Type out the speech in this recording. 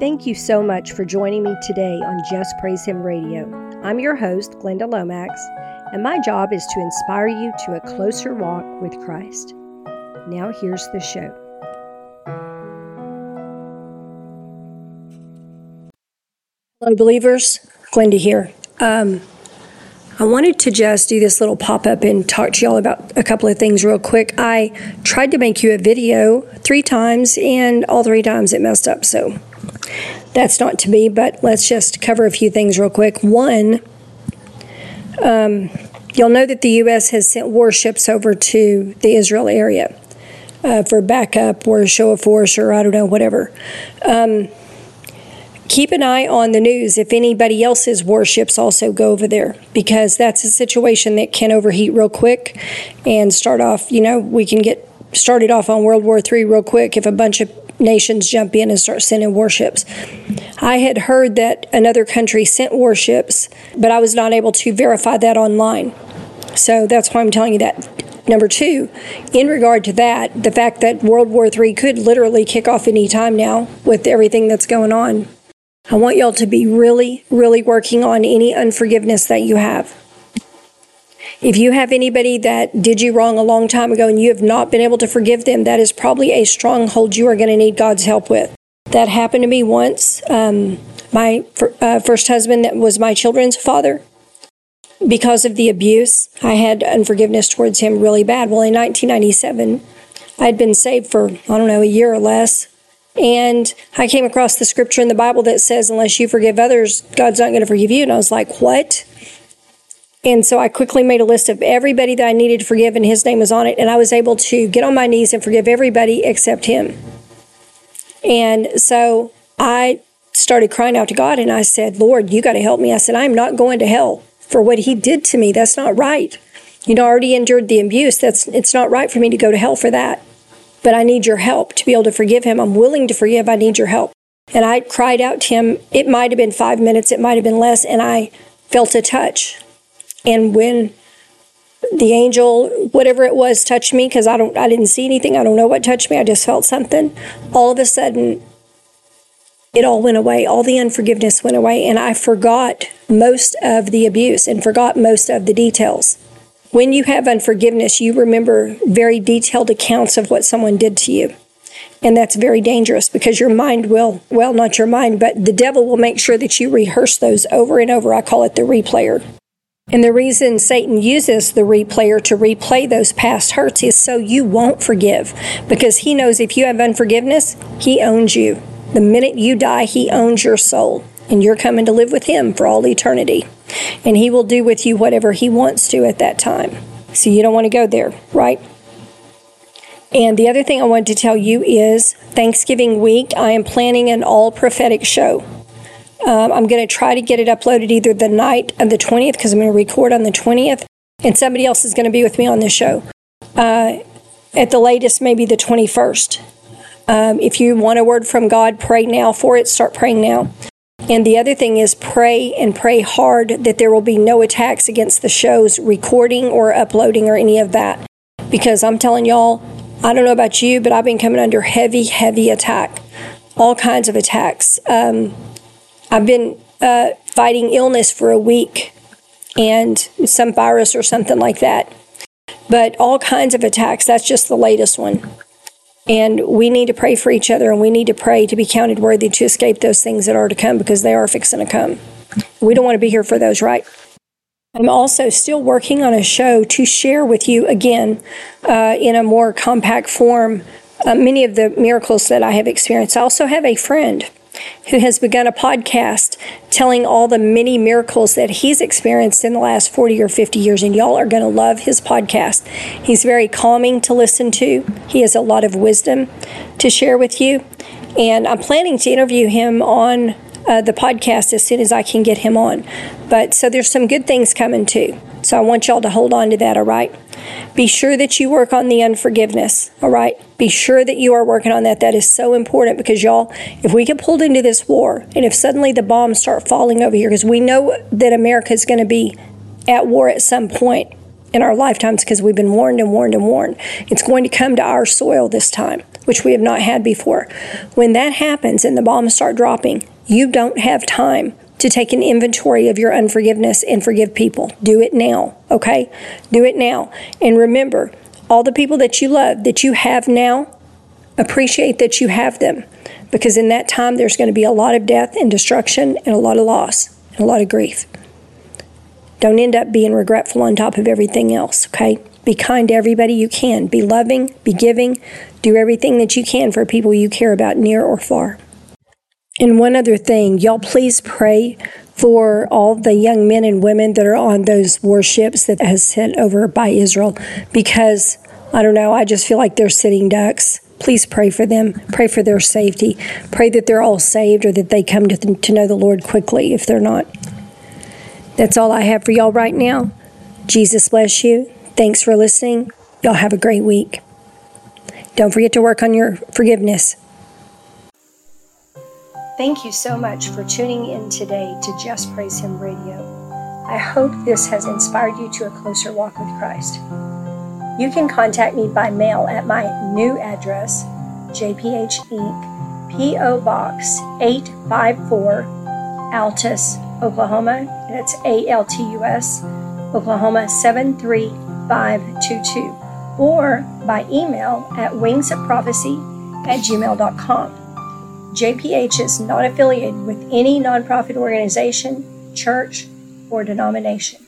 Thank you so much for joining me today on Just Praise Him Radio. I'm your host, Glynda Lomax, and my job is to inspire you to a closer walk with Christ. Now, here's the show. Hello, believers. Glynda here. Um, I wanted to just do this little pop up and talk to y'all about a couple of things real quick. I tried to make you a video three times, and all three times it messed up. So that's not to be, but let's just cover a few things real quick. One, um, you'll know that the U.S. has sent warships over to the Israel area uh, for backup or show of force or I don't know, whatever. Um, keep an eye on the news. If anybody else's warships also go over there because that's a situation that can overheat real quick and start off you know we can get started off on world war iii real quick if a bunch of nations jump in and start sending warships. I had heard that another country sent warships but i was not able to verify that online. So that's why i'm telling you that. Number two in regard to that the fact that world war iii could literally kick off any time now with everything that's going on I want y'all to be really, really working on any unforgiveness that you have. If you have anybody that did you wrong a long time ago and you have not been able to forgive them, that is probably a stronghold you are going to need God's help with. That happened to me once. Um, my uh, first husband, that was my children's father, because of the abuse, I had unforgiveness towards him really bad. Well, in 1997, I had been saved for, I don't know, a year or less. And I came across the scripture in the Bible that says, unless you forgive others, God's not going to forgive you. And I was like, what? And so I quickly made a list of everybody that I needed to forgive, and his name was on it. And I was able to get on my knees and forgive everybody except him. And so I started crying out to God, and I said, Lord, you got to help me. I said, I'm not going to hell for what he did to me. That's not right. You know, I already endured the abuse. That's it's not right for me to go to hell for that but I need your help to be able to forgive him. I'm willing to forgive. I need your help. And I cried out to him. It might have been five minutes, it might have been less, and I felt a touch. And when the angel, whatever it was, touched me, because I don't I didn't see anything, I don't know what touched me, I just felt something. All of a sudden it all went away. All the unforgiveness went away, and I forgot most of the abuse and forgot most of the details. When you have unforgiveness, you remember very detailed accounts of what someone did to you. And that's very dangerous because your mind will, well, not your mind, but the devil will make sure that you rehearse those over and over. I call it the replayer. And the reason Satan uses the replayer to replay those past hurts is so you won't forgive because he knows if you have unforgiveness, he owns you. The minute you die, he owns your soul and you're coming to live with him for all eternity and He will do with you whatever He wants to at that time. So you don't want to go there, right? And the other thing I wanted to tell you is Thanksgiving week, I am planning an all prophetic show. Um, I'm going to try to get it uploaded either the night of the 20th, because I'm going to record on the 20th, and somebody else is going to be with me on the show. Uh, at the latest, maybe the 21st. Um, if you want a word from God, pray now for it. Start praying now. And the other thing is pray and pray hard that there will be no attacks against the show's recording or uploading or any of that. Because I'm telling y'all, I don't know about you, but I've been coming under heavy, heavy attack. All kinds of attacks. Um, I've been uh, fighting illness for a week and some virus or something like that. But all kinds of attacks. That's just the latest one. And we need to pray for each other and we need to pray to be counted worthy to escape those things that are to come because they are fixing to come. We don't want to be here for those, right? I'm also still working on a show to share with you again uh, in a more compact form uh, many of the miracles that I have experienced. I also have a friend who has begun a podcast telling all the many miracles that he's experienced in the last 40 or 50 years. And y'all are going to love his podcast. He's very calming to listen to, he has a lot of wisdom to share with you. And I'm planning to interview him on uh, the podcast as soon as I can get him on. But so there's some good things coming too. So I want y'all to hold on to that, all right? Be sure that you work on the unforgiveness, all right? Be sure that you are working on that. That is so important because, y'all, if we get pulled into this war and if suddenly the bombs start falling over here, because we know that America is going to be at war at some point in our lifetimes because we've been warned and warned and warned. It's going to come to our soil this time. which we have not had before. When that happens and the bombs start dropping, you don't have time to take an inventory of your unforgiveness and forgive people. Do it now, okay? Do it now. And remember, all the people that you love, that you have now, appreciate that you have them because in that time there's going to be a lot of death and destruction and a lot of loss and a lot of grief. Don't end up being regretful on top of everything else, okay? Be kind to everybody you can. Be loving, be giving, do everything that you can for people you care about, near or far. And one other thing, y'all please pray for all the young men and women that are on those warships that has sent over by Israel because I don't know, I just feel like they're sitting ducks. Please pray for them. Pray for their safety. Pray that they're all saved or that they come to, th- to know the Lord quickly if they're not. That's all I have for y'all right now. Jesus bless you. Thanks for listening. Y'all have a great week. Don't forget to work on your forgiveness. Thank you so much for tuning in today to Just Praise Him Radio. I hope this has inspired you to a closer walk with Christ. You can contact me by mail at my new address, JPH Inc., P.O. Box 854, Altus, Oklahoma. That's A L T U S, Oklahoma 73522. Or by email at wingsofprophecy at gmail.com. JPH is not affiliated with any nonprofit organization, church, or denomination.